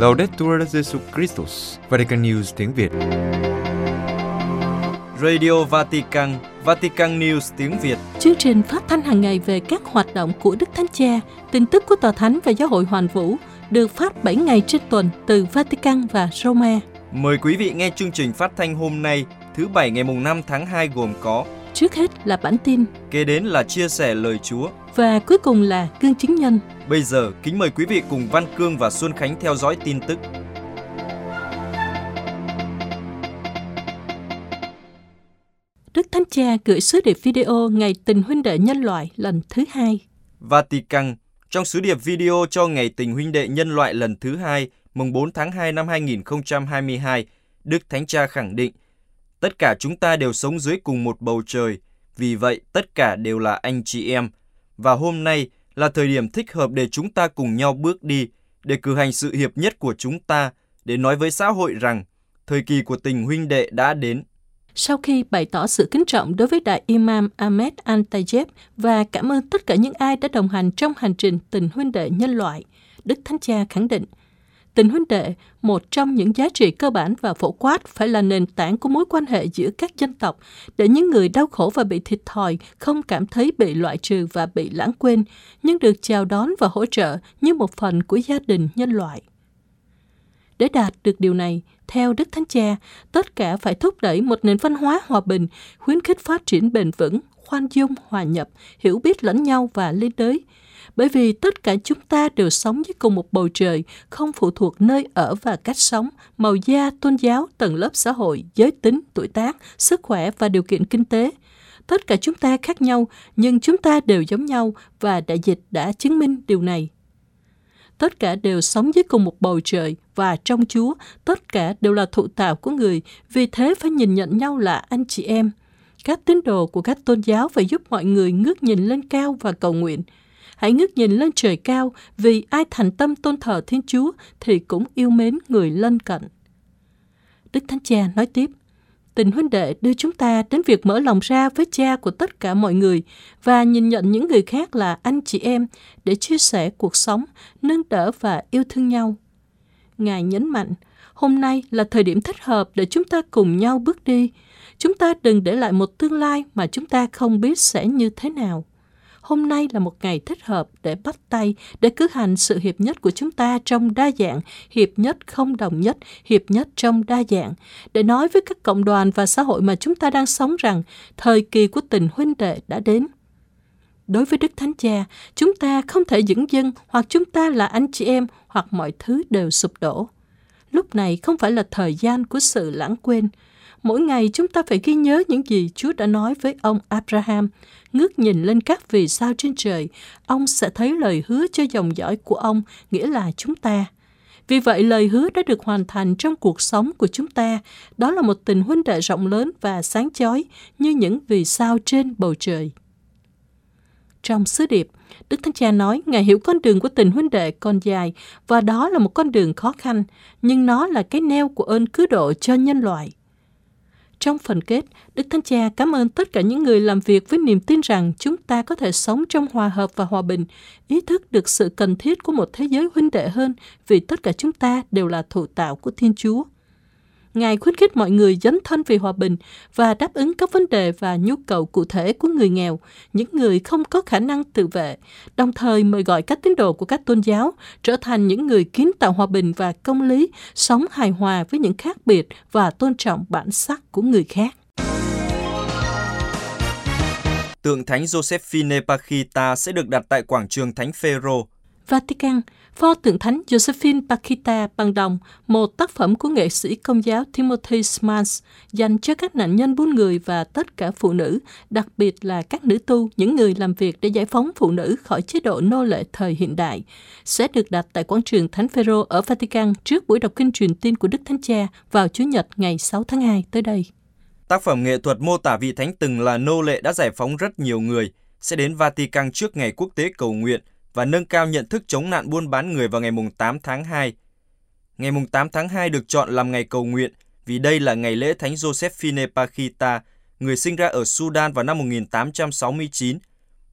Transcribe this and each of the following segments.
Laudetur Jesu Christus, Vatican News tiếng Việt. Radio Vatican, Vatican News tiếng Việt. Chương trình phát thanh hàng ngày về các hoạt động của Đức Thánh Cha, tin tức của Tòa Thánh và Giáo hội Hoàn Vũ được phát 7 ngày trên tuần từ Vatican và Roma. Mời quý vị nghe chương trình phát thanh hôm nay, thứ Bảy ngày mùng 5 tháng 2 gồm có Trước hết là bản tin Kế đến là chia sẻ lời Chúa. Và cuối cùng là gương chứng nhân. Bây giờ, kính mời quý vị cùng Văn Cương và Xuân Khánh theo dõi tin tức. Đức Thánh Cha gửi sứ điệp video Ngày tình huynh đệ nhân loại lần thứ hai. Vatican, trong sứ điệp video cho Ngày tình huynh đệ nhân loại lần thứ hai, mùng 4 tháng 2 năm 2022, Đức Thánh Cha khẳng định, tất cả chúng ta đều sống dưới cùng một bầu trời, vì vậy tất cả đều là anh chị em. Và hôm nay là thời điểm thích hợp để chúng ta cùng nhau bước đi, để cử hành sự hiệp nhất của chúng ta, để nói với xã hội rằng thời kỳ của tình huynh đệ đã đến. Sau khi bày tỏ sự kính trọng đối với Đại Imam Ahmed Al-Tayyeb và cảm ơn tất cả những ai đã đồng hành trong hành trình tình huynh đệ nhân loại, Đức Thánh Cha khẳng định, tình huynh đệ, một trong những giá trị cơ bản và phổ quát, phải là nền tảng của mối quan hệ giữa các dân tộc, để những người đau khổ và bị thiệt thòi không cảm thấy bị loại trừ và bị lãng quên, nhưng được chào đón và hỗ trợ như một phần của gia đình nhân loại. Để đạt được điều này, theo Đức Thánh Cha, tất cả phải thúc đẩy một nền văn hóa hòa bình, khuyến khích phát triển bền vững, khoan dung, hòa nhập, hiểu biết lẫn nhau và liên đới. Bởi vì tất cả chúng ta đều sống dưới cùng một bầu trời, không phụ thuộc nơi ở và cách sống, màu da, tôn giáo, tầng lớp xã hội, giới tính, tuổi tác, sức khỏe và điều kiện kinh tế. Tất cả chúng ta khác nhau, nhưng chúng ta đều giống nhau và đại dịch đã chứng minh điều này tất cả đều sống dưới cùng một bầu trời và trong Chúa, tất cả đều là thụ tạo của người, vì thế phải nhìn nhận nhau là anh chị em. Các tín đồ của các tôn giáo phải giúp mọi người ngước nhìn lên cao và cầu nguyện. Hãy ngước nhìn lên trời cao, vì ai thành tâm tôn thờ Thiên Chúa thì cũng yêu mến người lân cận. Đức Thánh Cha nói tiếp, tình huynh đệ đưa chúng ta đến việc mở lòng ra với cha của tất cả mọi người và nhìn nhận những người khác là anh chị em để chia sẻ cuộc sống, nâng đỡ và yêu thương nhau. Ngài nhấn mạnh, hôm nay là thời điểm thích hợp để chúng ta cùng nhau bước đi. Chúng ta đừng để lại một tương lai mà chúng ta không biết sẽ như thế nào. Hôm nay là một ngày thích hợp để bắt tay, để cử hành sự hiệp nhất của chúng ta trong đa dạng, hiệp nhất không đồng nhất, hiệp nhất trong đa dạng, để nói với các cộng đoàn và xã hội mà chúng ta đang sống rằng thời kỳ của tình huynh đệ đã đến. Đối với Đức Thánh Cha, chúng ta không thể dững dưng hoặc chúng ta là anh chị em hoặc mọi thứ đều sụp đổ. Lúc này không phải là thời gian của sự lãng quên. Mỗi ngày chúng ta phải ghi nhớ những gì Chúa đã nói với ông Abraham. Ngước nhìn lên các vì sao trên trời, ông sẽ thấy lời hứa cho dòng dõi của ông, nghĩa là chúng ta. Vì vậy, lời hứa đã được hoàn thành trong cuộc sống của chúng ta. Đó là một tình huynh đệ rộng lớn và sáng chói như những vì sao trên bầu trời. Trong sứ điệp, Đức Thánh Cha nói Ngài hiểu con đường của tình huynh đệ còn dài và đó là một con đường khó khăn, nhưng nó là cái neo của ơn cứu độ cho nhân loại. Trong phần kết, Đức Thánh Cha cảm ơn tất cả những người làm việc với niềm tin rằng chúng ta có thể sống trong hòa hợp và hòa bình, ý thức được sự cần thiết của một thế giới huynh đệ hơn vì tất cả chúng ta đều là thụ tạo của Thiên Chúa. Ngài khuyến khích mọi người dấn thân vì hòa bình và đáp ứng các vấn đề và nhu cầu cụ thể của người nghèo, những người không có khả năng tự vệ, đồng thời mời gọi các tín đồ của các tôn giáo trở thành những người kiến tạo hòa bình và công lý, sống hài hòa với những khác biệt và tôn trọng bản sắc của người khác. Tượng Thánh Josephine Pakita sẽ được đặt tại quảng trường Thánh Phêrô. Vatican, pho tượng thánh Josephine Paquita bằng đồng, một tác phẩm của nghệ sĩ công giáo Timothy Smans dành cho các nạn nhân buôn người và tất cả phụ nữ, đặc biệt là các nữ tu, những người làm việc để giải phóng phụ nữ khỏi chế độ nô lệ thời hiện đại, sẽ được đặt tại quảng trường Thánh Phêrô ở Vatican trước buổi đọc kinh truyền tin của Đức Thánh Cha vào Chủ nhật ngày 6 tháng 2 tới đây. Tác phẩm nghệ thuật mô tả vị thánh từng là nô lệ đã giải phóng rất nhiều người, sẽ đến Vatican trước ngày quốc tế cầu nguyện và nâng cao nhận thức chống nạn buôn bán người vào ngày 8 tháng 2. Ngày 8 tháng 2 được chọn làm ngày cầu nguyện vì đây là ngày lễ Thánh Josephine Pakita, người sinh ra ở Sudan vào năm 1869.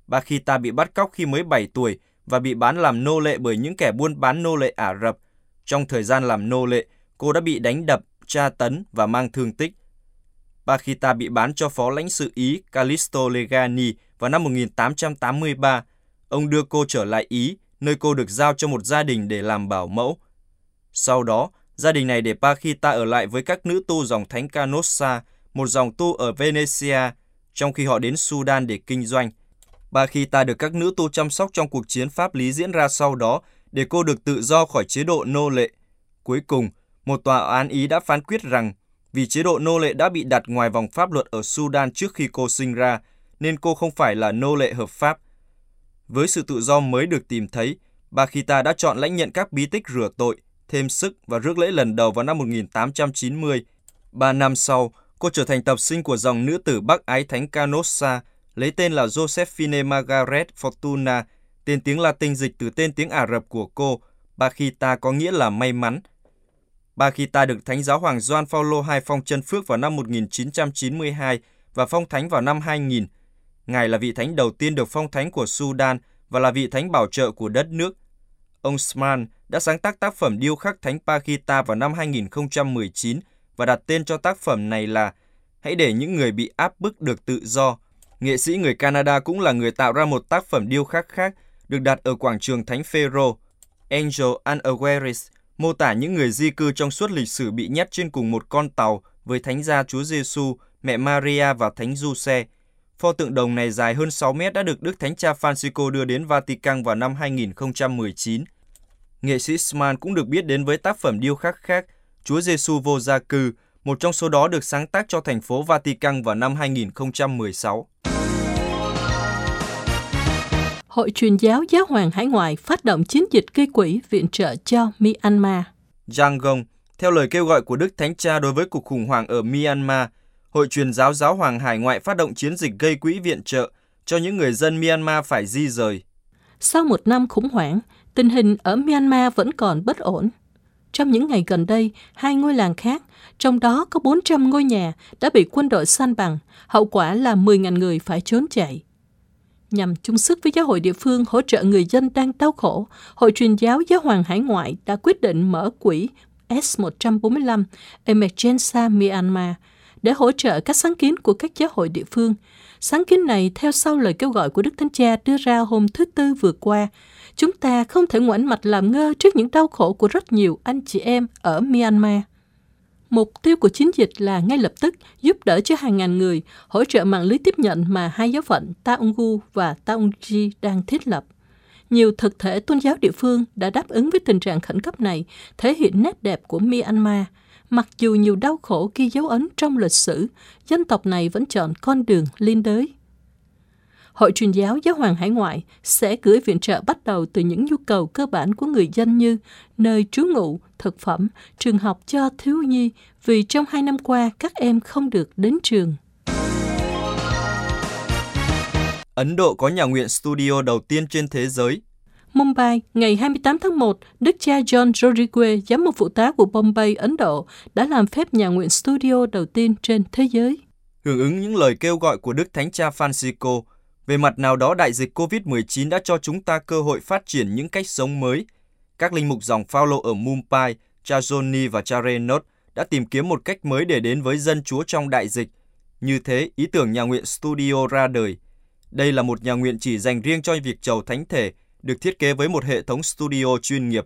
Pakita bị bắt cóc khi mới 7 tuổi và bị bán làm nô lệ bởi những kẻ buôn bán nô lệ Ả Rập. Trong thời gian làm nô lệ, cô đã bị đánh đập, tra tấn và mang thương tích. Bakhita bị bán cho phó lãnh sự Ý Callisto Legani vào năm 1883. Ông đưa cô trở lại Ý, nơi cô được giao cho một gia đình để làm bảo mẫu. Sau đó, gia đình này để Bakhita ở lại với các nữ tu dòng thánh Canossa, một dòng tu ở Venezia, trong khi họ đến Sudan để kinh doanh. Bakhita được các nữ tu chăm sóc trong cuộc chiến pháp lý diễn ra sau đó để cô được tự do khỏi chế độ nô lệ. Cuối cùng, một tòa án Ý đã phán quyết rằng vì chế độ nô lệ đã bị đặt ngoài vòng pháp luật ở Sudan trước khi cô sinh ra, nên cô không phải là nô lệ hợp pháp. Với sự tự do mới được tìm thấy, bà Khita đã chọn lãnh nhận các bí tích rửa tội, thêm sức và rước lễ lần đầu vào năm 1890. Ba năm sau, cô trở thành tập sinh của dòng nữ tử Bắc Ái Thánh Canossa, lấy tên là Josephine Margaret Fortuna, tên tiếng Latin dịch từ tên tiếng Ả Rập của cô, Bakhita có nghĩa là may mắn. Bakhita được Thánh giáo hoàng Gioan Phaolô II phong chân phước vào năm 1992 và phong thánh vào năm 2000. Ngài là vị thánh đầu tiên được phong thánh của Sudan và là vị thánh bảo trợ của đất nước. Ông Sman đã sáng tác tác phẩm điêu khắc Thánh Pakita vào năm 2019 và đặt tên cho tác phẩm này là Hãy để những người bị áp bức được tự do. Nghệ sĩ người Canada cũng là người tạo ra một tác phẩm điêu khắc khác được đặt ở quảng trường Thánh Phêrô. Angel Unawares mô tả những người di cư trong suốt lịch sử bị nhét trên cùng một con tàu với Thánh gia Chúa Giêsu, mẹ Maria và Thánh Giuse. Pho tượng đồng này dài hơn 6 mét đã được Đức Thánh Cha Francisco đưa đến Vatican vào năm 2019. Nghệ sĩ Sman cũng được biết đến với tác phẩm điêu khắc khác Chúa Giêsu vô gia cư, một trong số đó được sáng tác cho thành phố Vatican vào năm 2016. Hội truyền giáo giáo hoàng hải ngoại phát động chiến dịch gây quỹ viện trợ cho Myanmar. Giang Gong, theo lời kêu gọi của Đức Thánh Cha đối với cuộc khủng hoảng ở Myanmar, Hội truyền giáo giáo hoàng hải ngoại phát động chiến dịch gây quỹ viện trợ cho những người dân Myanmar phải di rời. Sau một năm khủng hoảng, tình hình ở Myanmar vẫn còn bất ổn. Trong những ngày gần đây, hai ngôi làng khác, trong đó có 400 ngôi nhà, đã bị quân đội san bằng, hậu quả là 10.000 người phải trốn chạy. Nhằm chung sức với giáo hội địa phương hỗ trợ người dân đang đau khổ, Hội truyền giáo giáo hoàng hải ngoại đã quyết định mở quỹ S-145 Emergenza Myanmar để hỗ trợ các sáng kiến của các giáo hội địa phương. Sáng kiến này theo sau lời kêu gọi của Đức Thánh Cha đưa ra hôm thứ Tư vừa qua. Chúng ta không thể ngoảnh mặt làm ngơ trước những đau khổ của rất nhiều anh chị em ở Myanmar. Mục tiêu của chiến dịch là ngay lập tức giúp đỡ cho hàng ngàn người, hỗ trợ mạng lưới tiếp nhận mà hai giáo phận Taungu và Taungji đang thiết lập. Nhiều thực thể tôn giáo địa phương đã đáp ứng với tình trạng khẩn cấp này, thể hiện nét đẹp của Myanmar. Mặc dù nhiều đau khổ ghi dấu ấn trong lịch sử, dân tộc này vẫn chọn con đường liên đới. Hội truyền giáo giáo hoàng hải ngoại sẽ gửi viện trợ bắt đầu từ những nhu cầu cơ bản của người dân như nơi trú ngụ, thực phẩm, trường học cho thiếu nhi vì trong hai năm qua các em không được đến trường. Ấn Độ có nhà nguyện studio đầu tiên trên thế giới. Mumbai, ngày 28 tháng 1, Đức cha John Rodriguez, giám mục phụ tá của Bombay, Ấn Độ, đã làm phép nhà nguyện studio đầu tiên trên thế giới. Hưởng ứng những lời kêu gọi của Đức Thánh Cha Francisco, về mặt nào đó đại dịch COVID-19 đã cho chúng ta cơ hội phát triển những cách sống mới. Các linh mục dòng Phaolô ở Mumbai, cha Johnny và cha Reynolds đã tìm kiếm một cách mới để đến với dân Chúa trong đại dịch. Như thế, ý tưởng nhà nguyện studio ra đời. Đây là một nhà nguyện chỉ dành riêng cho việc chầu thánh thể, được thiết kế với một hệ thống studio chuyên nghiệp.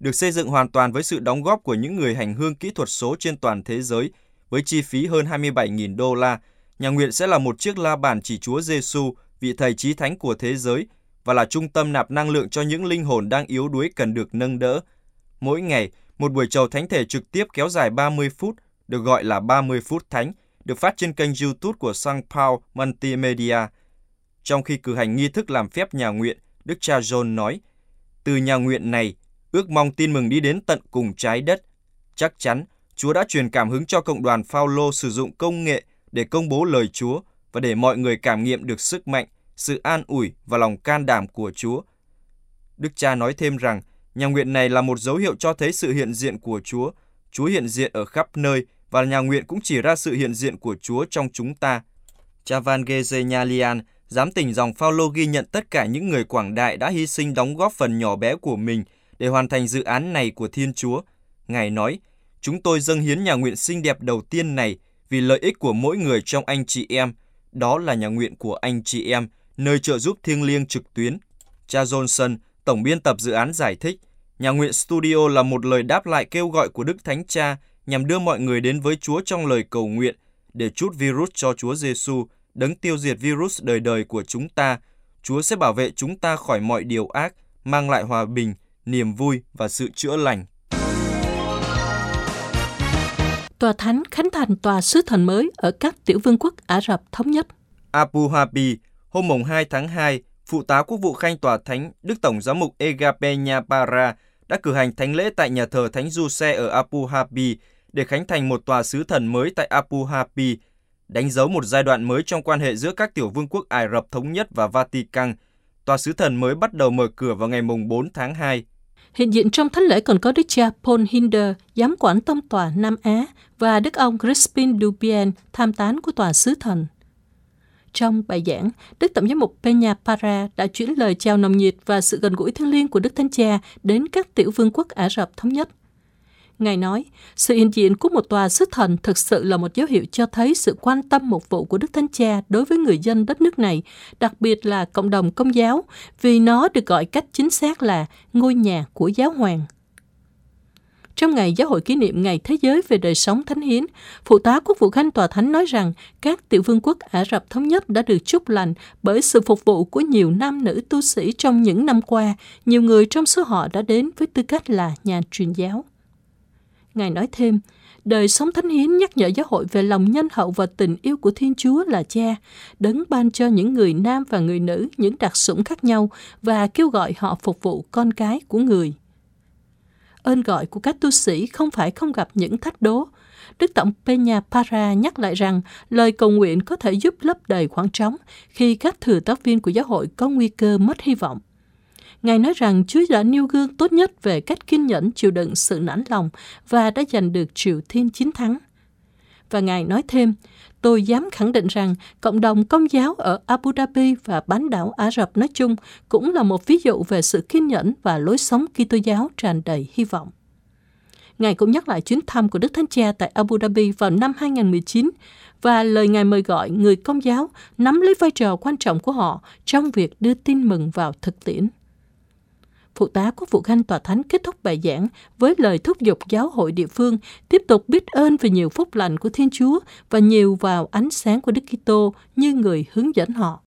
Được xây dựng hoàn toàn với sự đóng góp của những người hành hương kỹ thuật số trên toàn thế giới, với chi phí hơn 27.000 đô la, nhà nguyện sẽ là một chiếc la bàn chỉ Chúa Giêsu, vị thầy chí thánh của thế giới, và là trung tâm nạp năng lượng cho những linh hồn đang yếu đuối cần được nâng đỡ. Mỗi ngày, một buổi chầu thánh thể trực tiếp kéo dài 30 phút, được gọi là 30 phút thánh, được phát trên kênh YouTube của Sang Paul Multimedia. Trong khi cử hành nghi thức làm phép nhà nguyện, Đức cha John nói, từ nhà nguyện này, ước mong tin mừng đi đến tận cùng trái đất. Chắc chắn, Chúa đã truyền cảm hứng cho cộng đoàn Phaolô sử dụng công nghệ để công bố lời Chúa và để mọi người cảm nghiệm được sức mạnh, sự an ủi và lòng can đảm của Chúa. Đức cha nói thêm rằng, nhà nguyện này là một dấu hiệu cho thấy sự hiện diện của Chúa. Chúa hiện diện ở khắp nơi và nhà nguyện cũng chỉ ra sự hiện diện của Chúa trong chúng ta. Cha Van Gezenialian, giám tỉnh dòng Phaolô ghi nhận tất cả những người quảng đại đã hy sinh đóng góp phần nhỏ bé của mình để hoàn thành dự án này của Thiên Chúa. Ngài nói, chúng tôi dâng hiến nhà nguyện xinh đẹp đầu tiên này vì lợi ích của mỗi người trong anh chị em. Đó là nhà nguyện của anh chị em, nơi trợ giúp thiêng liêng trực tuyến. Cha Johnson, tổng biên tập dự án giải thích, nhà nguyện studio là một lời đáp lại kêu gọi của Đức Thánh Cha nhằm đưa mọi người đến với Chúa trong lời cầu nguyện để chút virus cho Chúa Giêsu, đấng tiêu diệt virus đời đời của chúng ta. Chúa sẽ bảo vệ chúng ta khỏi mọi điều ác, mang lại hòa bình, niềm vui và sự chữa lành. Tòa Thánh khánh thành tòa sứ thần mới ở các tiểu vương quốc Ả Rập Thống Nhất. Abu Dhabi, hôm mùng 2 tháng 2, Phụ tá Quốc vụ Khanh Tòa Thánh, Đức Tổng giám mục Egape Nyapara đã cử hành thánh lễ tại nhà thờ Thánh Xe ở Abu Dhabi để khánh thành một tòa sứ thần mới tại Abu Dhabi, đánh dấu một giai đoạn mới trong quan hệ giữa các tiểu vương quốc Ả Rập Thống Nhất và Vatican. Tòa sứ thần mới bắt đầu mở cửa vào ngày mùng 4 tháng 2. Hiện diện trong thánh lễ còn có Đức cha Paul Hinder, giám quản tông tòa Nam Á, và Đức ông Crispin Dubien, tham tán của tòa sứ thần. Trong bài giảng, Đức Tổng giám mục Peña Para đã chuyển lời chào nồng nhiệt và sự gần gũi thiêng liêng của Đức Thánh Cha đến các tiểu vương quốc Ả Rập Thống Nhất. Ngài nói, sự hiện diện của một tòa sứ thần thực sự là một dấu hiệu cho thấy sự quan tâm mục vụ của Đức Thánh Cha đối với người dân đất nước này, đặc biệt là cộng đồng công giáo, vì nó được gọi cách chính xác là ngôi nhà của giáo hoàng. Trong ngày giáo hội kỷ niệm Ngày Thế giới về đời sống thánh hiến, Phụ tá Quốc vụ Khanh Tòa Thánh nói rằng các tiểu vương quốc Ả Rập Thống Nhất đã được chúc lành bởi sự phục vụ của nhiều nam nữ tu sĩ trong những năm qua. Nhiều người trong số họ đã đến với tư cách là nhà truyền giáo. Ngài nói thêm, đời sống thánh hiến nhắc nhở giáo hội về lòng nhân hậu và tình yêu của Thiên Chúa là cha, đấng ban cho những người nam và người nữ những đặc sủng khác nhau và kêu gọi họ phục vụ con cái của người. Ơn gọi của các tu sĩ không phải không gặp những thách đố. Đức Tổng Peña Para nhắc lại rằng lời cầu nguyện có thể giúp lấp đầy khoảng trống khi các thừa tác viên của giáo hội có nguy cơ mất hy vọng. Ngài nói rằng Chúa đã nêu gương tốt nhất về cách kiên nhẫn chịu đựng sự nản lòng và đã giành được Triều Thiên chiến thắng. Và Ngài nói thêm, tôi dám khẳng định rằng cộng đồng công giáo ở Abu Dhabi và bán đảo Ả Rập nói chung cũng là một ví dụ về sự kiên nhẫn và lối sống Kitô giáo tràn đầy hy vọng. Ngài cũng nhắc lại chuyến thăm của Đức Thánh Cha tại Abu Dhabi vào năm 2019 và lời Ngài mời gọi người công giáo nắm lấy vai trò quan trọng của họ trong việc đưa tin mừng vào thực tiễn phụ tá quốc vụ khanh tòa thánh kết thúc bài giảng với lời thúc giục giáo hội địa phương tiếp tục biết ơn về nhiều phúc lành của Thiên Chúa và nhiều vào ánh sáng của Đức Kitô như người hướng dẫn họ.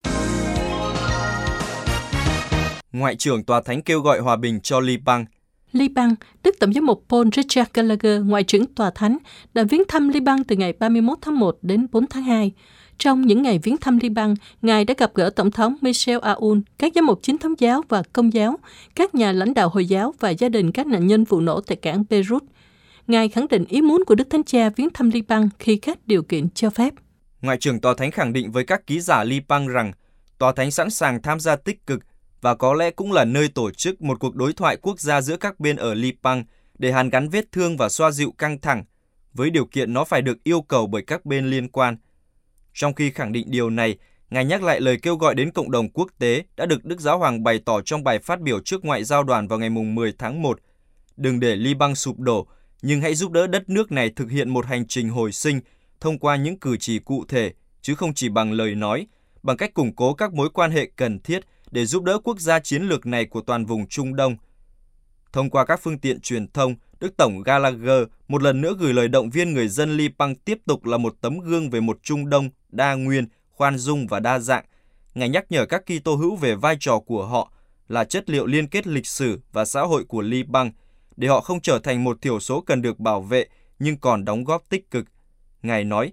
Ngoại trưởng tòa thánh kêu gọi hòa bình cho Liban. Liban, Đức Tổng giám mục Paul Richard Gallagher, Ngoại trưởng tòa thánh, đã viếng thăm Liban từ ngày 31 tháng 1 đến 4 tháng 2. Trong những ngày viếng thăm Liban, Ngài đã gặp gỡ Tổng thống Michel Aoun, các giám mục chính thống giáo và công giáo, các nhà lãnh đạo Hồi giáo và gia đình các nạn nhân vụ nổ tại cảng Beirut. Ngài khẳng định ý muốn của Đức Thánh Cha viếng thăm Liban khi các điều kiện cho phép. Ngoại trưởng Tòa Thánh khẳng định với các ký giả Liban rằng Tòa Thánh sẵn sàng tham gia tích cực và có lẽ cũng là nơi tổ chức một cuộc đối thoại quốc gia giữa các bên ở Liban để hàn gắn vết thương và xoa dịu căng thẳng, với điều kiện nó phải được yêu cầu bởi các bên liên quan – trong khi khẳng định điều này, Ngài nhắc lại lời kêu gọi đến cộng đồng quốc tế đã được Đức Giáo Hoàng bày tỏ trong bài phát biểu trước ngoại giao đoàn vào ngày 10 tháng 1. Đừng để Liban sụp đổ, nhưng hãy giúp đỡ đất nước này thực hiện một hành trình hồi sinh thông qua những cử chỉ cụ thể, chứ không chỉ bằng lời nói, bằng cách củng cố các mối quan hệ cần thiết để giúp đỡ quốc gia chiến lược này của toàn vùng Trung Đông. Thông qua các phương tiện truyền thông, Đức Tổng Gallagher một lần nữa gửi lời động viên người dân Liban tiếp tục là một tấm gương về một Trung Đông đa nguyên, khoan dung và đa dạng. Ngài nhắc nhở các Kitô hữu về vai trò của họ là chất liệu liên kết lịch sử và xã hội của Liban, để họ không trở thành một thiểu số cần được bảo vệ nhưng còn đóng góp tích cực. Ngài nói,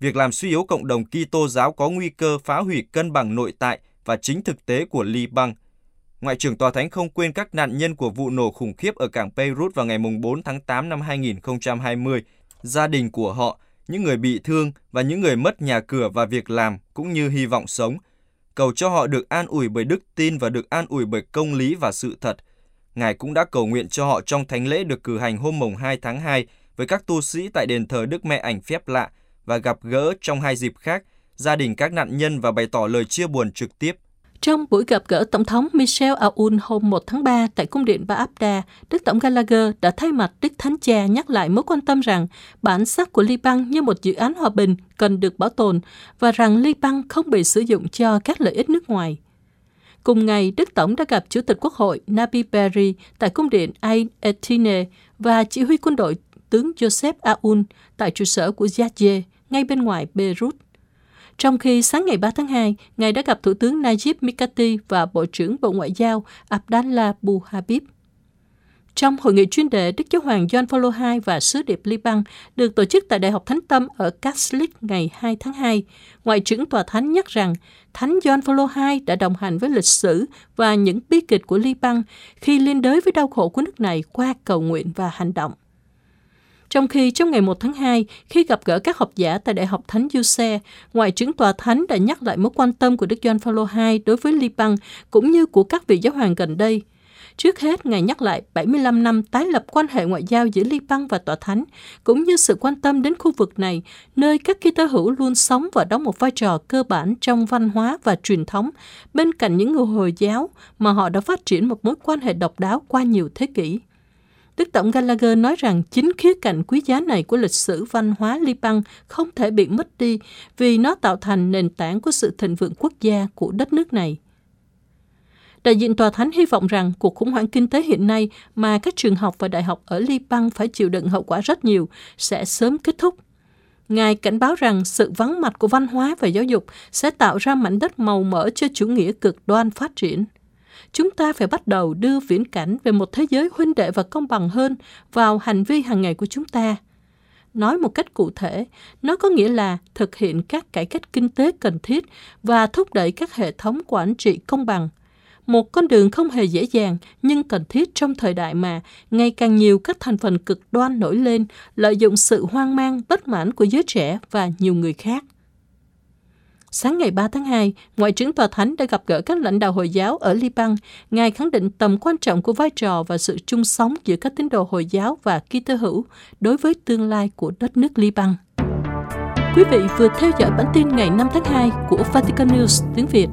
việc làm suy yếu cộng đồng Kitô giáo có nguy cơ phá hủy cân bằng nội tại và chính thực tế của Liban. Ngoại trưởng Tòa Thánh không quên các nạn nhân của vụ nổ khủng khiếp ở cảng Beirut vào ngày 4 tháng 8 năm 2020, gia đình của họ những người bị thương và những người mất nhà cửa và việc làm cũng như hy vọng sống. Cầu cho họ được an ủi bởi đức tin và được an ủi bởi công lý và sự thật. Ngài cũng đã cầu nguyện cho họ trong thánh lễ được cử hành hôm mùng 2 tháng 2 với các tu sĩ tại đền thờ Đức Mẹ Ảnh Phép Lạ và gặp gỡ trong hai dịp khác gia đình các nạn nhân và bày tỏ lời chia buồn trực tiếp trong buổi gặp gỡ Tổng thống Michel Aoun hôm 1 tháng 3 tại cung điện Baabda, Đức Tổng Gallagher đã thay mặt Đức Thánh Cha nhắc lại mối quan tâm rằng bản sắc của Liban như một dự án hòa bình cần được bảo tồn và rằng Liban không bị sử dụng cho các lợi ích nước ngoài. Cùng ngày, Đức Tổng đã gặp Chủ tịch Quốc hội Nabi Berri tại cung điện Ain Etine và chỉ huy quân đội tướng Joseph Aoun tại trụ sở của Yazje ngay bên ngoài Beirut. Trong khi sáng ngày 3 tháng 2, Ngài đã gặp Thủ tướng Najib Mikati và Bộ trưởng Bộ Ngoại giao Abdallah Buhabib. Trong hội nghị chuyên đề Đức Giáo Hoàng John Paul II và Sứ điệp Liban được tổ chức tại Đại học Thánh Tâm ở Catholic ngày 2 tháng 2, Ngoại trưởng Tòa Thánh nhắc rằng Thánh John Paul II đã đồng hành với lịch sử và những bi kịch của Liban khi liên đới với đau khổ của nước này qua cầu nguyện và hành động. Trong khi trong ngày 1 tháng 2, khi gặp gỡ các học giả tại Đại học Thánh Giuse, Ngoại trưởng Tòa Thánh đã nhắc lại mối quan tâm của Đức Gioan Phaolô II đối với Liban cũng như của các vị giáo hoàng gần đây. Trước hết, Ngài nhắc lại 75 năm tái lập quan hệ ngoại giao giữa Liban và Tòa Thánh, cũng như sự quan tâm đến khu vực này, nơi các ký tơ hữu luôn sống và đóng một vai trò cơ bản trong văn hóa và truyền thống, bên cạnh những người Hồi giáo mà họ đã phát triển một mối quan hệ độc đáo qua nhiều thế kỷ. Đức Tổng Gallagher nói rằng chính khía cạnh quý giá này của lịch sử văn hóa Liban không thể bị mất đi vì nó tạo thành nền tảng của sự thịnh vượng quốc gia của đất nước này. Đại diện Tòa Thánh hy vọng rằng cuộc khủng hoảng kinh tế hiện nay mà các trường học và đại học ở Liban phải chịu đựng hậu quả rất nhiều sẽ sớm kết thúc. Ngài cảnh báo rằng sự vắng mặt của văn hóa và giáo dục sẽ tạo ra mảnh đất màu mỡ cho chủ nghĩa cực đoan phát triển chúng ta phải bắt đầu đưa viễn cảnh về một thế giới huynh đệ và công bằng hơn vào hành vi hàng ngày của chúng ta. Nói một cách cụ thể, nó có nghĩa là thực hiện các cải cách kinh tế cần thiết và thúc đẩy các hệ thống quản trị công bằng. Một con đường không hề dễ dàng nhưng cần thiết trong thời đại mà ngày càng nhiều các thành phần cực đoan nổi lên, lợi dụng sự hoang mang, bất mãn của giới trẻ và nhiều người khác. Sáng ngày 3 tháng 2, Ngoại trưởng Tòa Thánh đã gặp gỡ các lãnh đạo Hồi giáo ở Liban. Ngài khẳng định tầm quan trọng của vai trò và sự chung sống giữa các tín đồ Hồi giáo và Kitô hữu đối với tương lai của đất nước Liban. Quý vị vừa theo dõi bản tin ngày 5 tháng 2 của Vatican News tiếng Việt.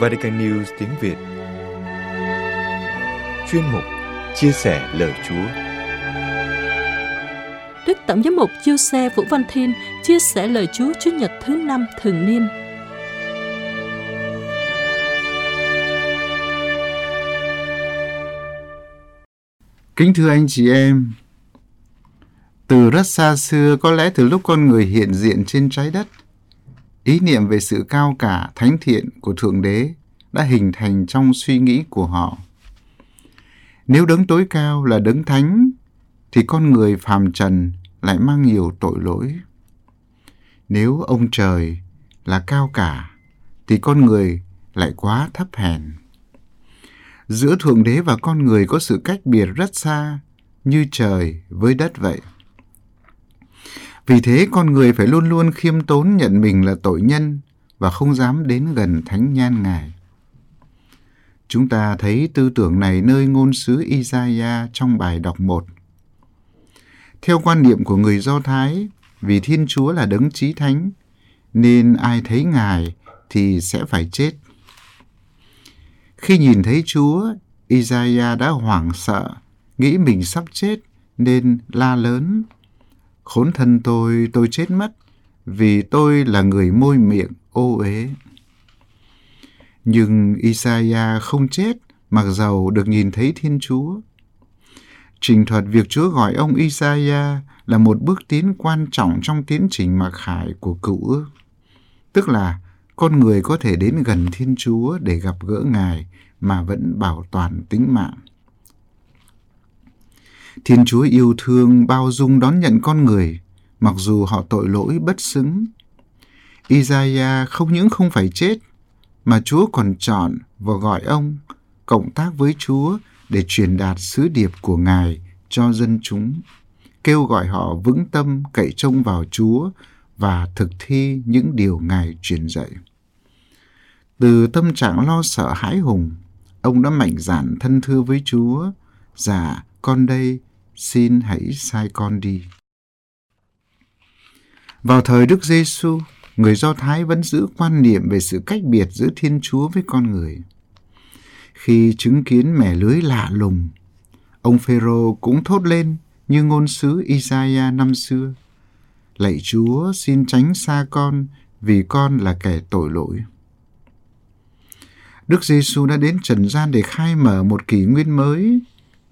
Vatican News tiếng Việt Chuyên mục Chia sẻ lời Chúa Đức Tổng giám mục Chiêu Xe Vũ Văn Thiên chia sẻ lời Chúa Chúa Nhật thứ năm thường niên. Kính thưa anh chị em, từ rất xa xưa, có lẽ từ lúc con người hiện diện trên trái đất, ý niệm về sự cao cả, thánh thiện của Thượng Đế đã hình thành trong suy nghĩ của họ. Nếu đấng tối cao là đấng thánh, thì con người phàm trần lại mang nhiều tội lỗi. Nếu ông trời là cao cả, thì con người lại quá thấp hèn. Giữa Thượng Đế và con người có sự cách biệt rất xa, như trời với đất vậy. Vì thế con người phải luôn luôn khiêm tốn nhận mình là tội nhân và không dám đến gần thánh nhan Ngài. Chúng ta thấy tư tưởng này nơi ngôn sứ Isaiah trong bài đọc 1 theo quan niệm của người Do Thái, vì Thiên Chúa là đấng trí thánh, nên ai thấy Ngài thì sẽ phải chết. Khi nhìn thấy Chúa, Isaiah đã hoảng sợ, nghĩ mình sắp chết nên la lớn. Khốn thân tôi, tôi chết mất, vì tôi là người môi miệng ô uế. Nhưng Isaiah không chết, mặc dầu được nhìn thấy Thiên Chúa. Trình thuật việc Chúa gọi ông Isaiah là một bước tiến quan trọng trong tiến trình mặc khải của cựu ước. Tức là con người có thể đến gần Thiên Chúa để gặp gỡ Ngài mà vẫn bảo toàn tính mạng. Thiên Chúa yêu thương bao dung đón nhận con người, mặc dù họ tội lỗi bất xứng. Isaiah không những không phải chết, mà Chúa còn chọn và gọi ông cộng tác với Chúa để truyền đạt sứ điệp của Ngài cho dân chúng, kêu gọi họ vững tâm cậy trông vào Chúa và thực thi những điều Ngài truyền dạy. Từ tâm trạng lo sợ hãi hùng, ông đã mạnh dạn thân thưa với Chúa, Dạ, con đây, xin hãy sai con đi. Vào thời Đức Giêsu, người Do Thái vẫn giữ quan niệm về sự cách biệt giữa Thiên Chúa với con người. Khi chứng kiến mẻ lưới lạ lùng, ông Phêrô cũng thốt lên như ngôn sứ Isaiah năm xưa. Lạy Chúa xin tránh xa con vì con là kẻ tội lỗi. Đức Giêsu đã đến trần gian để khai mở một kỷ nguyên mới.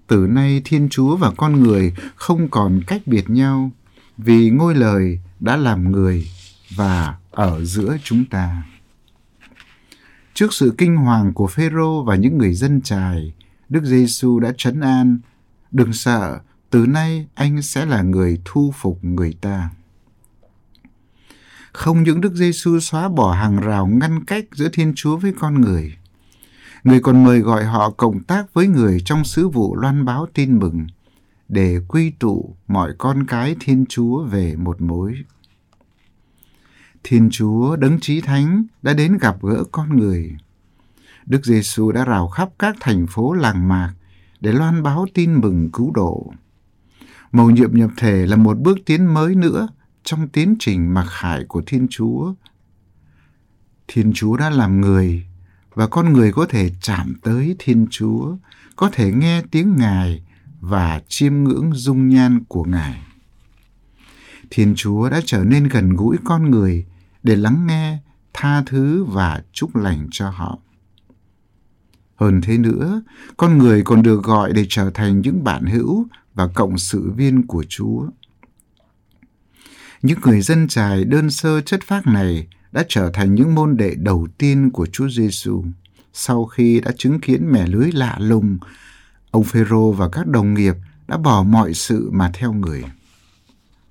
Từ nay Thiên Chúa và con người không còn cách biệt nhau vì ngôi lời đã làm người và ở giữa chúng ta. Trước sự kinh hoàng của Phêrô và những người dân trài, Đức Giêsu đã trấn an, đừng sợ, từ nay anh sẽ là người thu phục người ta. Không những Đức Giêsu xóa bỏ hàng rào ngăn cách giữa Thiên Chúa với con người, người còn mời gọi họ cộng tác với người trong sứ vụ loan báo tin mừng để quy tụ mọi con cái Thiên Chúa về một mối. Thiên Chúa đấng chí thánh đã đến gặp gỡ con người. Đức Giêsu đã rào khắp các thành phố làng mạc để loan báo tin mừng cứu độ. Mầu nhiệm nhập thể là một bước tiến mới nữa trong tiến trình mặc khải của Thiên Chúa. Thiên Chúa đã làm người và con người có thể chạm tới Thiên Chúa, có thể nghe tiếng Ngài và chiêm ngưỡng dung nhan của Ngài. Thiên Chúa đã trở nên gần gũi con người để lắng nghe, tha thứ và chúc lành cho họ. Hơn thế nữa, con người còn được gọi để trở thành những bạn hữu và cộng sự viên của Chúa. Những người dân trài đơn sơ chất phác này đã trở thành những môn đệ đầu tiên của Chúa Giêsu sau khi đã chứng kiến mẻ lưới lạ lùng. Ông Phêrô và các đồng nghiệp đã bỏ mọi sự mà theo người.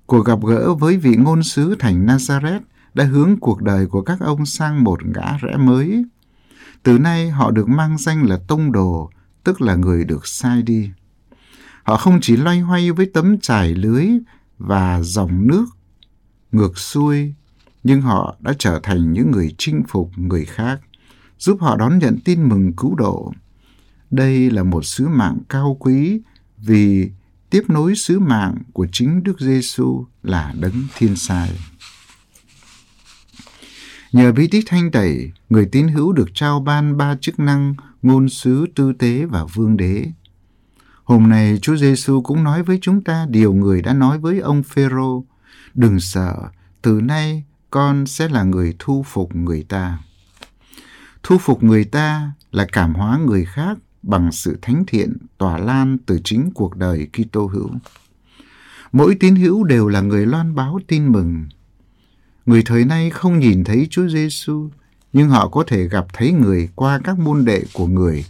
Cuộc gặp gỡ với vị ngôn sứ thành Nazareth đã hướng cuộc đời của các ông sang một ngã rẽ mới. Từ nay họ được mang danh là tông đồ, tức là người được sai đi. Họ không chỉ loay hoay với tấm trải lưới và dòng nước ngược xuôi, nhưng họ đã trở thành những người chinh phục người khác, giúp họ đón nhận tin mừng cứu độ. Đây là một sứ mạng cao quý vì tiếp nối sứ mạng của chính Đức Giêsu là đấng thiên sai. Nhờ bí tích thanh tẩy, người tín hữu được trao ban ba chức năng ngôn sứ, tư tế và vương đế. Hôm nay Chúa Giêsu cũng nói với chúng ta điều người đã nói với ông Phêrô: "Đừng sợ, từ nay con sẽ là người thu phục người ta." Thu phục người ta là cảm hóa người khác bằng sự thánh thiện tỏa lan từ chính cuộc đời Kitô hữu. Mỗi tín hữu đều là người loan báo tin mừng. Người thời nay không nhìn thấy Chúa Giêsu, nhưng họ có thể gặp thấy người qua các môn đệ của người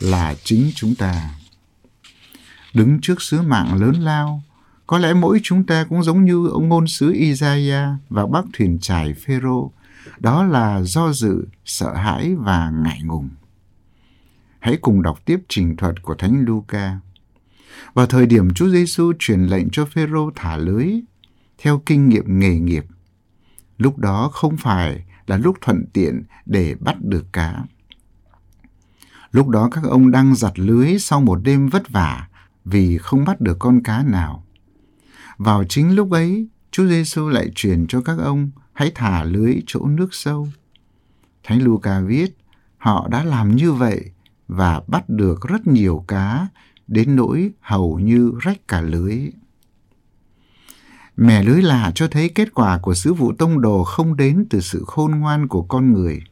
là chính chúng ta. Đứng trước sứ mạng lớn lao, có lẽ mỗi chúng ta cũng giống như ông ngôn sứ Isaiah và bác thuyền trải Phêrô, đó là do dự, sợ hãi và ngại ngùng. Hãy cùng đọc tiếp trình thuật của Thánh Luca. Vào thời điểm Chúa Giêsu truyền lệnh cho Phêrô thả lưới, theo kinh nghiệm nghề nghiệp, lúc đó không phải là lúc thuận tiện để bắt được cá. Lúc đó các ông đang giặt lưới sau một đêm vất vả vì không bắt được con cá nào. Vào chính lúc ấy, Chúa Giêsu lại truyền cho các ông hãy thả lưới chỗ nước sâu. Thánh Luca viết, họ đã làm như vậy và bắt được rất nhiều cá, đến nỗi hầu như rách cả lưới. Mẻ lưới lạ cho thấy kết quả của sứ vụ tông đồ không đến từ sự khôn ngoan của con người,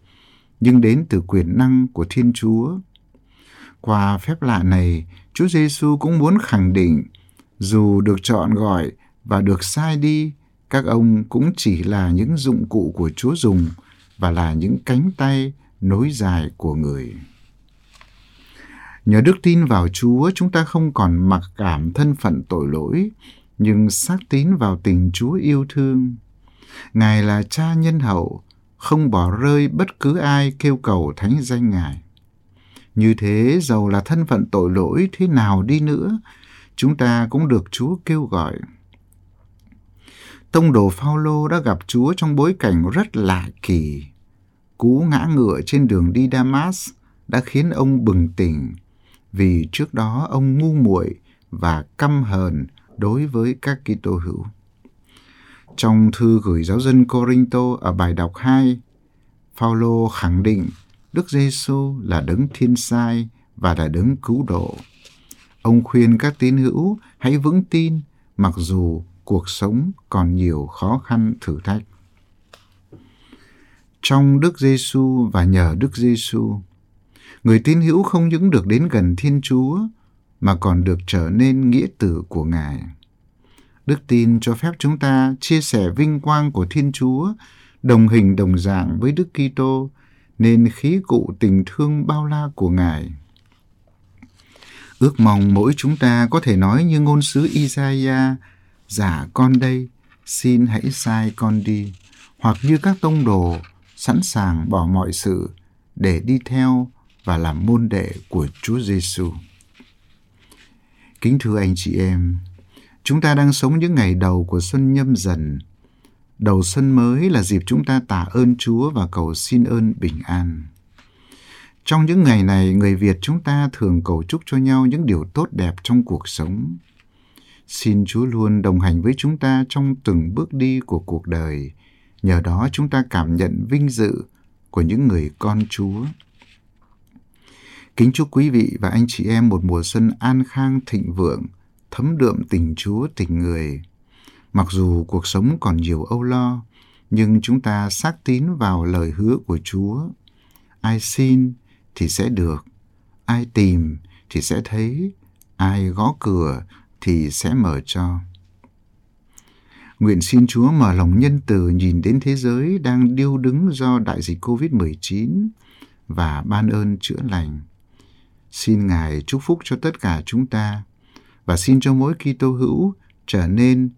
nhưng đến từ quyền năng của Thiên Chúa. Qua phép lạ này, Chúa Giêsu cũng muốn khẳng định, dù được chọn gọi và được sai đi, các ông cũng chỉ là những dụng cụ của Chúa dùng và là những cánh tay nối dài của người. Nhờ đức tin vào Chúa, chúng ta không còn mặc cảm thân phận tội lỗi, nhưng xác tín vào tình Chúa yêu thương. Ngài là cha nhân hậu, không bỏ rơi bất cứ ai kêu cầu thánh danh Ngài. Như thế, dầu là thân phận tội lỗi thế nào đi nữa, chúng ta cũng được Chúa kêu gọi. Tông đồ Phaolô đã gặp Chúa trong bối cảnh rất lạ kỳ. Cú ngã ngựa trên đường đi Damas đã khiến ông bừng tỉnh, vì trước đó ông ngu muội và căm hờn đối với các Kitô hữu. Trong thư gửi giáo dân Corinto ở bài đọc 2, Phaolô khẳng định Đức Giêsu là đấng thiên sai và là đấng cứu độ. Ông khuyên các tín hữu hãy vững tin mặc dù cuộc sống còn nhiều khó khăn thử thách. Trong Đức Giêsu và nhờ Đức Giêsu, người tín hữu không những được đến gần Thiên Chúa mà còn được trở nên nghĩa tử của Ngài. Đức tin cho phép chúng ta chia sẻ vinh quang của Thiên Chúa, đồng hình đồng dạng với Đức Kitô, nên khí cụ tình thương bao la của Ngài. Ước mong mỗi chúng ta có thể nói như ngôn sứ Isaiah, giả con đây, xin hãy sai con đi, hoặc như các tông đồ sẵn sàng bỏ mọi sự để đi theo và làm môn đệ của Chúa Giêsu. Kính thưa anh chị em, chúng ta đang sống những ngày đầu của xuân nhâm dần. Đầu xuân mới là dịp chúng ta tạ ơn Chúa và cầu xin ơn bình an. Trong những ngày này, người Việt chúng ta thường cầu chúc cho nhau những điều tốt đẹp trong cuộc sống. Xin Chúa luôn đồng hành với chúng ta trong từng bước đi của cuộc đời. Nhờ đó chúng ta cảm nhận vinh dự của những người con Chúa. Kính chúc quý vị và anh chị em một mùa xuân an khang thịnh vượng, thấm đượm tình Chúa tình người. Mặc dù cuộc sống còn nhiều âu lo, nhưng chúng ta xác tín vào lời hứa của Chúa. Ai xin thì sẽ được, ai tìm thì sẽ thấy, ai gõ cửa thì sẽ mở cho. Nguyện xin Chúa mở lòng nhân từ nhìn đến thế giới đang điêu đứng do đại dịch COVID-19 và ban ơn chữa lành. Xin Ngài chúc phúc cho tất cả chúng ta và xin cho mỗi Kitô hữu trở nên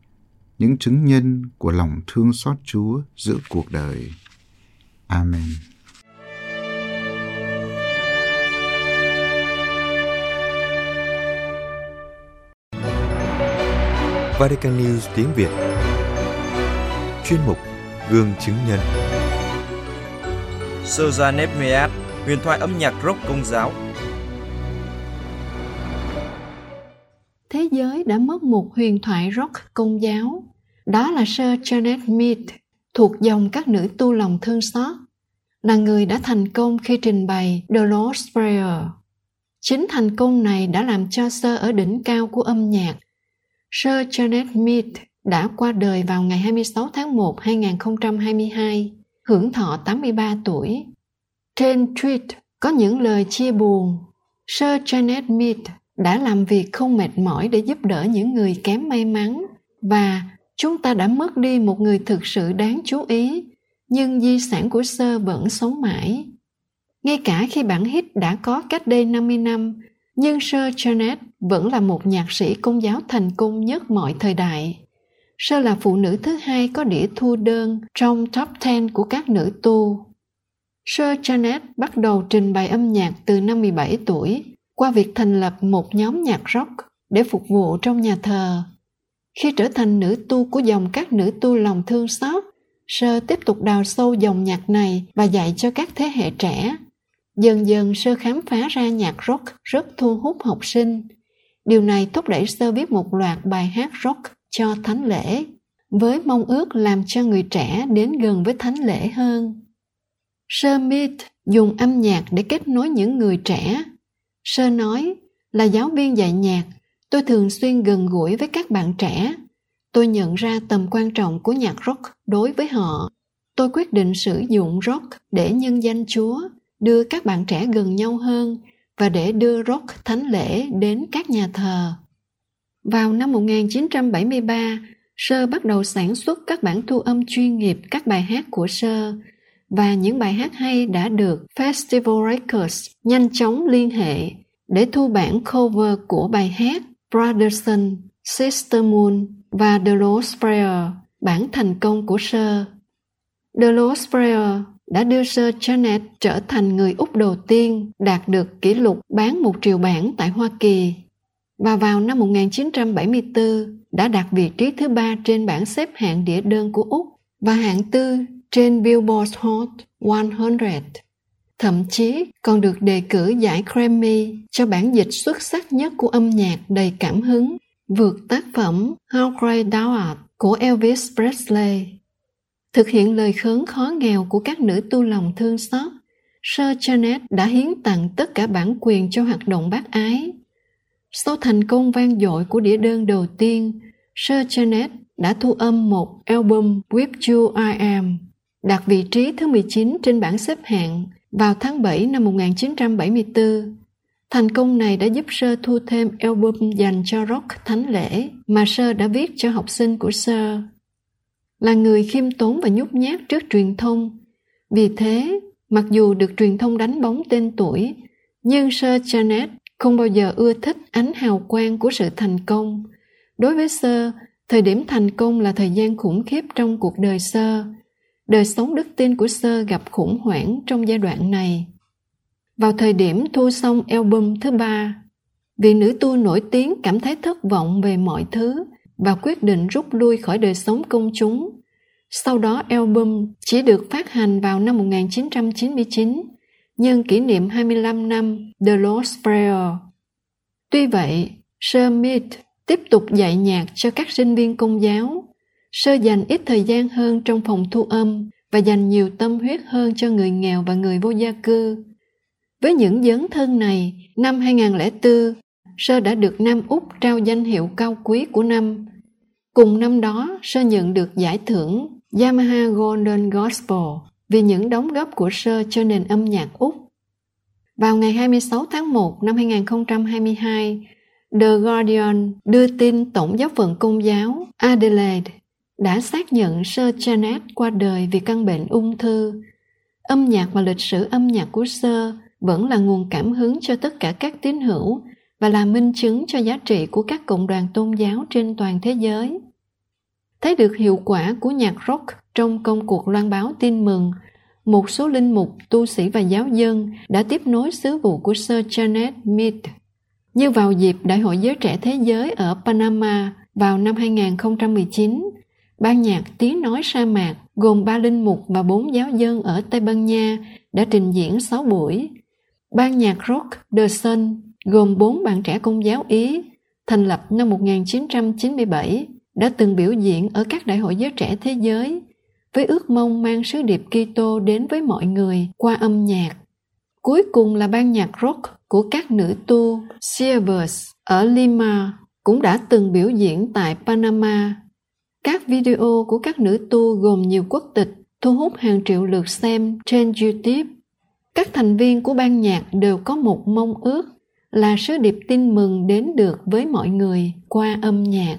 những chứng nhân của lòng thương xót Chúa giữa cuộc đời. Amen. Vatican News tiếng Việt Chuyên mục Gương chứng nhân Sơ gia Nehemiah, huyền thoại âm nhạc rock công giáo giới đã mất một huyền thoại rock công giáo. Đó là Sir Janet Mead, thuộc dòng các nữ tu lòng thương xót, là người đã thành công khi trình bày The Lord's Prayer. Chính thành công này đã làm cho Sir ở đỉnh cao của âm nhạc Sir Janet Mead đã qua đời vào ngày 26 tháng 1 2022, hưởng thọ 83 tuổi. Trên tweet có những lời chia buồn. Sir Janet Mead đã làm việc không mệt mỏi để giúp đỡ những người kém may mắn và chúng ta đã mất đi một người thực sự đáng chú ý, nhưng di sản của sơ vẫn sống mãi. Ngay cả khi bản hit đã có cách đây 50 năm, nhưng sơ Janet vẫn là một nhạc sĩ công giáo thành công nhất mọi thời đại. Sơ là phụ nữ thứ hai có đĩa thu đơn trong top 10 của các nữ tu. sơ Janet bắt đầu trình bày âm nhạc từ năm 17 tuổi qua việc thành lập một nhóm nhạc rock để phục vụ trong nhà thờ. Khi trở thành nữ tu của dòng các nữ tu lòng thương xót, Sơ tiếp tục đào sâu dòng nhạc này và dạy cho các thế hệ trẻ. Dần dần Sơ khám phá ra nhạc rock rất thu hút học sinh. Điều này thúc đẩy Sơ viết một loạt bài hát rock cho thánh lễ, với mong ước làm cho người trẻ đến gần với thánh lễ hơn. Sơ Mead dùng âm nhạc để kết nối những người trẻ. Sơ nói, là giáo viên dạy nhạc, tôi thường xuyên gần gũi với các bạn trẻ. Tôi nhận ra tầm quan trọng của nhạc rock đối với họ. Tôi quyết định sử dụng rock để nhân danh Chúa, đưa các bạn trẻ gần nhau hơn và để đưa rock thánh lễ đến các nhà thờ. Vào năm 1973, Sơ bắt đầu sản xuất các bản thu âm chuyên nghiệp các bài hát của Sơ và những bài hát hay đã được Festival Records nhanh chóng liên hệ để thu bản cover của bài hát Brotherson, Sister Moon và The Lost Prayer, bản thành công của Sơ. The Lost Prayer đã đưa Sir Janet trở thành người Úc đầu tiên đạt được kỷ lục bán một triệu bản tại Hoa Kỳ và vào năm 1974 đã đạt vị trí thứ ba trên bảng xếp hạng đĩa đơn của Úc và hạng tư trên Billboard Hot 100. Thậm chí còn được đề cử giải Grammy cho bản dịch xuất sắc nhất của âm nhạc đầy cảm hứng, vượt tác phẩm How Great Thou Art của Elvis Presley. Thực hiện lời khấn khó nghèo của các nữ tu lòng thương xót, Sir Janet đã hiến tặng tất cả bản quyền cho hoạt động bác ái. Sau thành công vang dội của đĩa đơn đầu tiên, Sir Janet đã thu âm một album With You I Am, đạt vị trí thứ 19 trên bảng xếp hạng vào tháng 7 năm 1974. Thành công này đã giúp Sơ thu thêm album dành cho rock thánh lễ mà Sơ đã viết cho học sinh của Sơ. Là người khiêm tốn và nhút nhát trước truyền thông. Vì thế, mặc dù được truyền thông đánh bóng tên tuổi, nhưng Sơ Janet không bao giờ ưa thích ánh hào quang của sự thành công. Đối với Sơ, thời điểm thành công là thời gian khủng khiếp trong cuộc đời Sơ. Đời sống đức tin của Sơ gặp khủng hoảng trong giai đoạn này. Vào thời điểm thu xong album thứ ba, vị nữ tu nổi tiếng cảm thấy thất vọng về mọi thứ và quyết định rút lui khỏi đời sống công chúng. Sau đó album chỉ được phát hành vào năm 1999, nhân kỷ niệm 25 năm The Lost Prayer. Tuy vậy, Sir Mead tiếp tục dạy nhạc cho các sinh viên công giáo. Sơ dành ít thời gian hơn trong phòng thu âm và dành nhiều tâm huyết hơn cho người nghèo và người vô gia cư. Với những dấn thân này, năm 2004, Sơ đã được Nam Úc trao danh hiệu cao quý của năm. Cùng năm đó, Sơ nhận được giải thưởng Yamaha Golden Gospel vì những đóng góp của Sơ cho nền âm nhạc Úc. Vào ngày 26 tháng 1 năm 2022, The Guardian đưa tin Tổng giáo phận Công giáo Adelaide đã xác nhận Sơ Janet qua đời vì căn bệnh ung thư. Âm nhạc và lịch sử âm nhạc của Sơ vẫn là nguồn cảm hứng cho tất cả các tín hữu và là minh chứng cho giá trị của các cộng đoàn tôn giáo trên toàn thế giới. Thấy được hiệu quả của nhạc rock trong công cuộc loan báo tin mừng, một số linh mục, tu sĩ và giáo dân đã tiếp nối sứ vụ của Sir Janet Mead. Như vào dịp Đại hội Giới Trẻ Thế Giới ở Panama vào năm 2019, ban nhạc tiếng nói sa mạc gồm ba linh mục và bốn giáo dân ở Tây Ban Nha đã trình diễn 6 buổi Ban nhạc rock The Sun gồm bốn bạn trẻ công giáo Ý thành lập năm 1997 đã từng biểu diễn ở các đại hội giới trẻ thế giới, với ước mong mang sứ điệp Kitô đến với mọi người qua âm nhạc. Cuối cùng là ban nhạc rock của các nữ tu Silvers ở Lima cũng đã từng biểu diễn tại Panama. Các video của các nữ tu gồm nhiều quốc tịch, thu hút hàng triệu lượt xem trên YouTube. Các thành viên của ban nhạc đều có một mong ước là sứ điệp tin mừng đến được với mọi người qua âm nhạc.